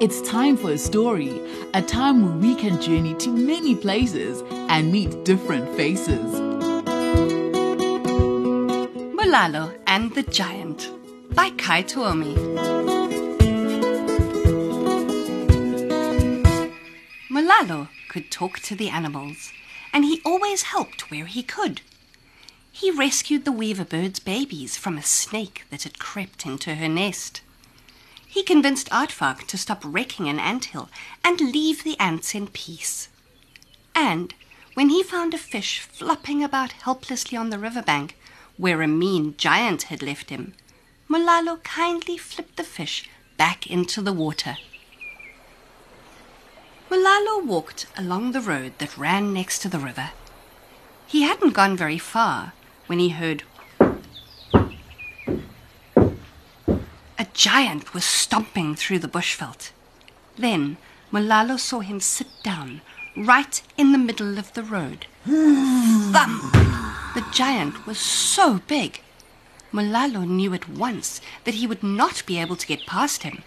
It's time for a story, a time where we can journey to many places and meet different faces. Mulalo and the Giant by Kai Tuomi. Mulalo could talk to the animals, and he always helped where he could. He rescued the weaver bird's babies from a snake that had crept into her nest. He convinced Aardvark to stop wrecking an anthill and leave the ants in peace. And when he found a fish flopping about helplessly on the riverbank, where a mean giant had left him, Mulalo kindly flipped the fish back into the water. Mulalo walked along the road that ran next to the river. He hadn't gone very far when he heard giant was stomping through the bushveld. Then Mulalo saw him sit down right in the middle of the road. Thump! The giant was so big. Mulalo knew at once that he would not be able to get past him.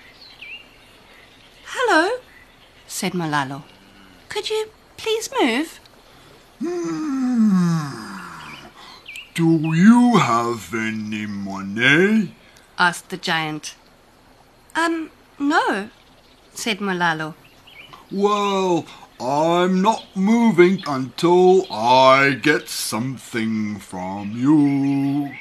Hello, said Mulalo. Could you please move? Do you have any money? asked the giant. Um, no, said Molalo. Well, I'm not moving until I get something from you.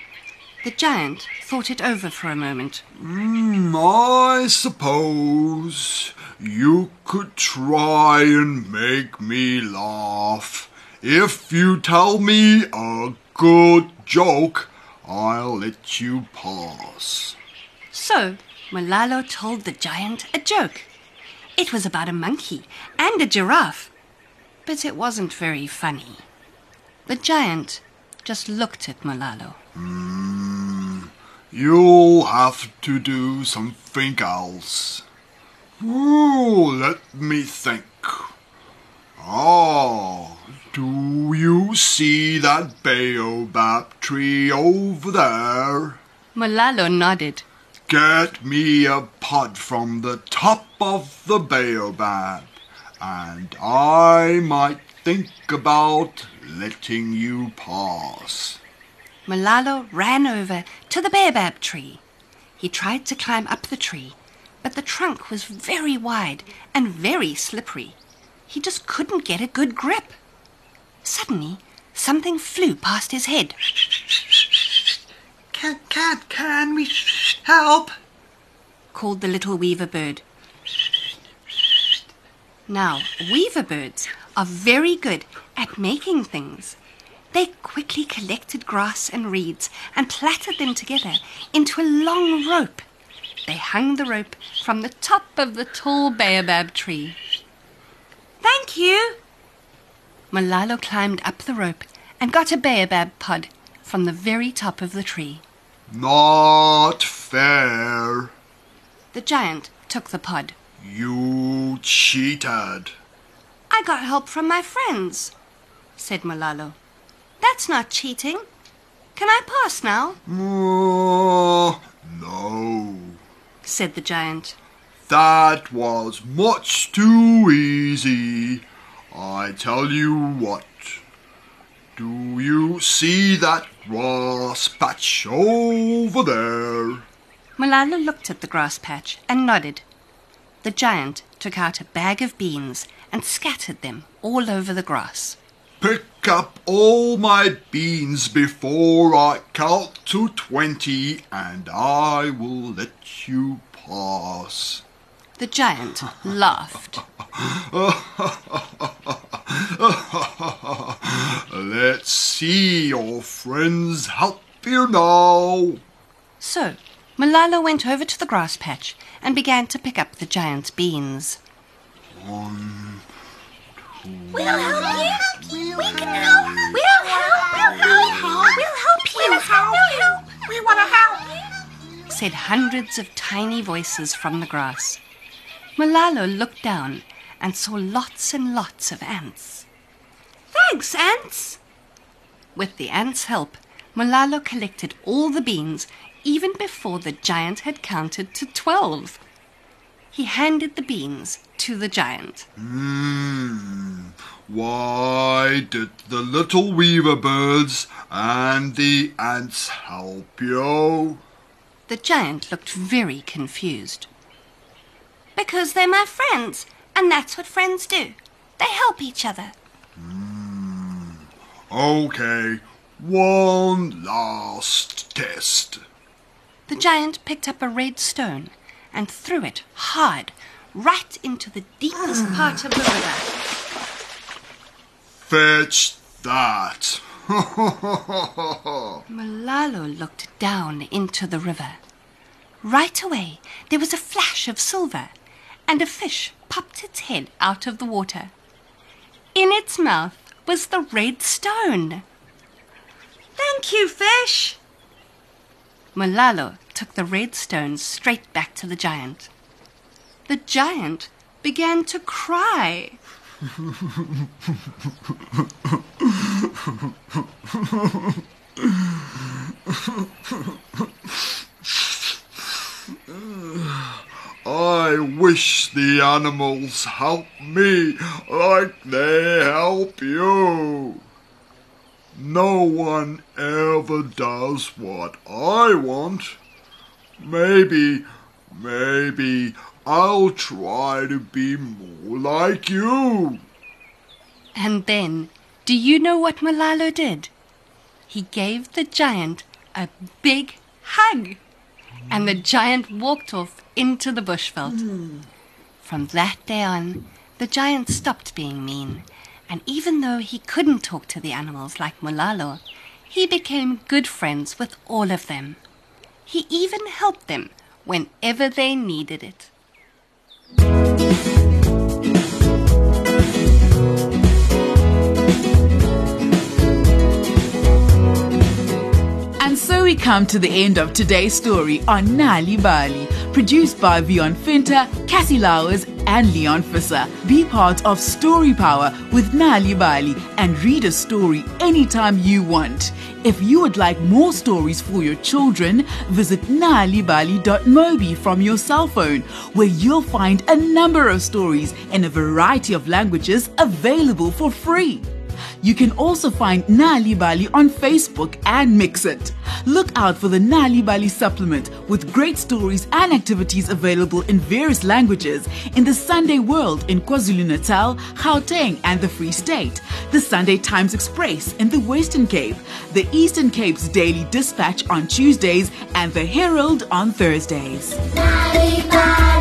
The giant thought it over for a moment. Hmm, I suppose you could try and make me laugh. If you tell me a good joke, I'll let you pass. So Mulalo told the giant a joke. It was about a monkey and a giraffe, but it wasn't very funny. The giant just looked at Mulalo. You'll have to do something else. Ooh, let me think. Ah, do you see that baobab tree over there? Mulalo nodded. Get me a pod from the top of the baobab, and I might think about letting you pass. Mulalo ran over to the baobab tree. He tried to climb up the tree, but the trunk was very wide and very slippery. He just couldn't get a good grip. Suddenly, something flew past his head. Can, can, can we help? called the little weaver bird. Now, weaver birds are very good at making things. They quickly collected grass and reeds and plaited them together into a long rope. They hung the rope from the top of the tall baobab tree. Thank you. Mulalo climbed up the rope and got a baobab pod from the very top of the tree. Not fair. The giant took the pod. You cheated. I got help from my friends, said Mulalo. That's not cheating. Can I pass now? Uh, no. said the giant. That was much too easy. I tell you what. Do you see that grass patch over there? Mulalo looked at the grass patch and nodded. The giant took out a bag of beans and scattered them all over the grass. Pick up all my beans before I count to twenty, and I will let you pass. The giant laughed. Let's see friends help you now. So Mulalo went over to the grass patch and began to pick up the giant's beans. One, We'll help you. We can help. We'll help. We'll help. We'll help you. We'll help. We want to help. said hundreds of tiny voices from the grass. Mulalo looked down and saw lots and lots of ants. Thanks, ants! With the ants' help, Mulalo collected all the beans even before the giant had counted to twelve. He handed the beans to the giant. Hmm. Why did the little weaver birds and the ants help you? The giant looked very confused. Because they're my friends, and that's what friends do. They help each other. Okay, one last test. The giant picked up a red stone and threw it hard right into the deepest part of the river. Fetch that. Mulalo looked down into the river. Right away, there was a flash of silver, and a fish popped its head out of the water. In its mouth was the red stone. Thank you, fish. Mulalo took the red stone straight back to the giant. The giant began to cry. I wish the animals help me like they help you. No one ever does what I want. Maybe, maybe I'll try to be more like you. And then, do you know what Mulalo did? He gave the giant a big hug. And the giant walked off into the bushveld. Hmm. From that day on, the giant stopped being mean. And even though he couldn't talk to the animals like Mulalo, he became good friends with all of them. He even helped them whenever they needed it. Come to the end of today's story on Nal'ibali, produced by Vion Finter, Cassie Lowers, and Leon Fisser. Be part of Story Power with Nal'ibali and read a story anytime you want. If you would like more stories for your children, visit nalibali.mobi from your cell phone, where you'll find a number of stories in a variety of languages available for free. You can also find Nal'ibali on Facebook and MXit. Look out for the Nal'ibali supplement with great stories and activities available in various languages in the Sunday World in KwaZulu Natal, Gauteng, and the Free State, the Sunday Times Express in the Western Cape, the Eastern Cape's Daily Dispatch on Tuesdays, and the Herald on Thursdays. Nali,